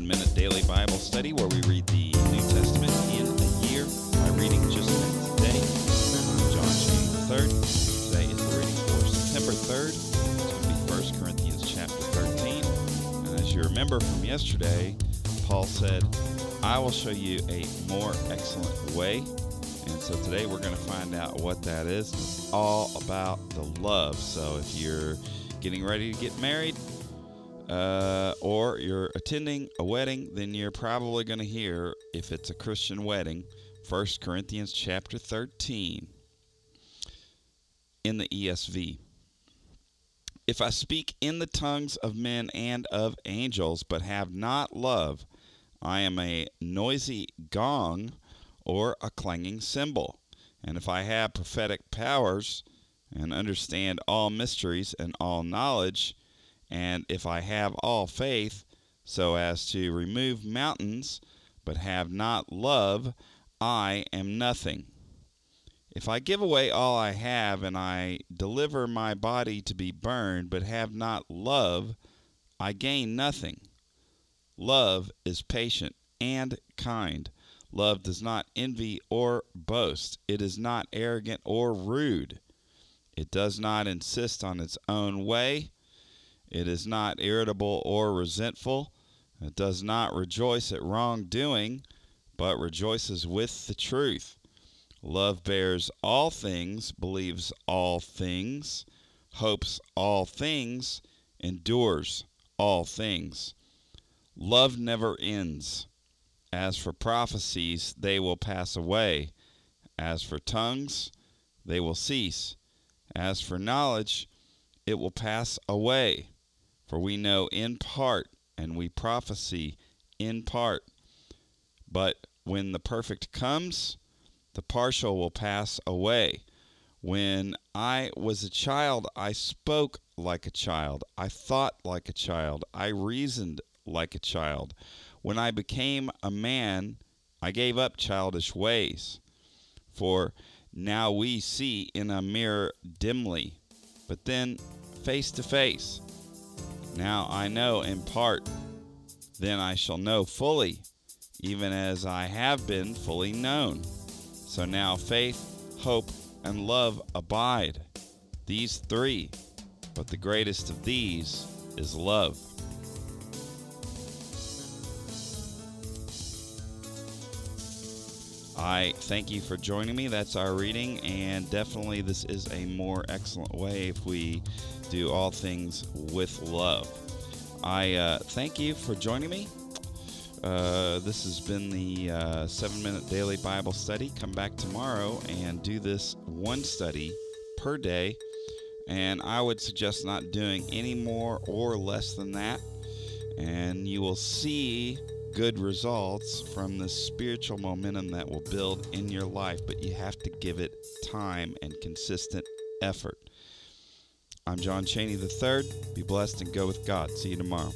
to the seven minute daily Bible study where we read the New Testament in a year by reading just today. I'm John Cheney III. Today is the reading for September 3rd. It's going to be 1 Corinthians chapter 13. And as you remember from yesterday, Paul said, I will show you a more excellent way. And so today we're going to find out what that is. It's all about the love. So if you're getting ready to get married, uh, or you're attending a wedding, then you're probably going to hear, if it's a Christian wedding, 1 Corinthians chapter 13 in the ESV. If I speak in the tongues of men and of angels, but have not love, I am a noisy gong or a clanging cymbal. And if I have prophetic powers and understand all mysteries and all knowledge, and if I have all faith, so as to remove mountains, but have not love, I am nothing. If I give away all I have, and I deliver my body to be burned, but have not love, I gain nothing. Love is patient and kind. Love does not envy or boast. It is not arrogant or rude. It does not insist on its own way it is not irritable or resentful. It does not rejoice at wrongdoing, but rejoices with the truth. Love bears all things, believes all things, hopes all things, endures all things. Love never ends. As for prophecies, they will pass away. As for tongues, they will cease. As for knowledge, it will pass away. For we know in part, and we prophesy in part. But when the perfect comes, the partial will pass away. When I was a child, I spoke like a child. I thought like a child. I reasoned like a child. When I became a man, I gave up childish ways. For now we see in a mirror dimly, but then face to face. Now I know in part, then I shall know fully, even as I have been fully known. So now faith, hope, and love abide, these three, but the greatest of these is love. I thank you for joining me. That's our reading, and definitely this is a more excellent way if we do all things with love. I uh, thank you for joining me. Uh, this has been the uh, seven minute daily Bible study. Come back tomorrow and do this one study per day. And I would suggest not doing any more or less than that. And you will see good results from the spiritual momentum that will build in your life, but you have to give it time and consistent effort. I'm John Cheney III. Be blessed and go with God. See you tomorrow.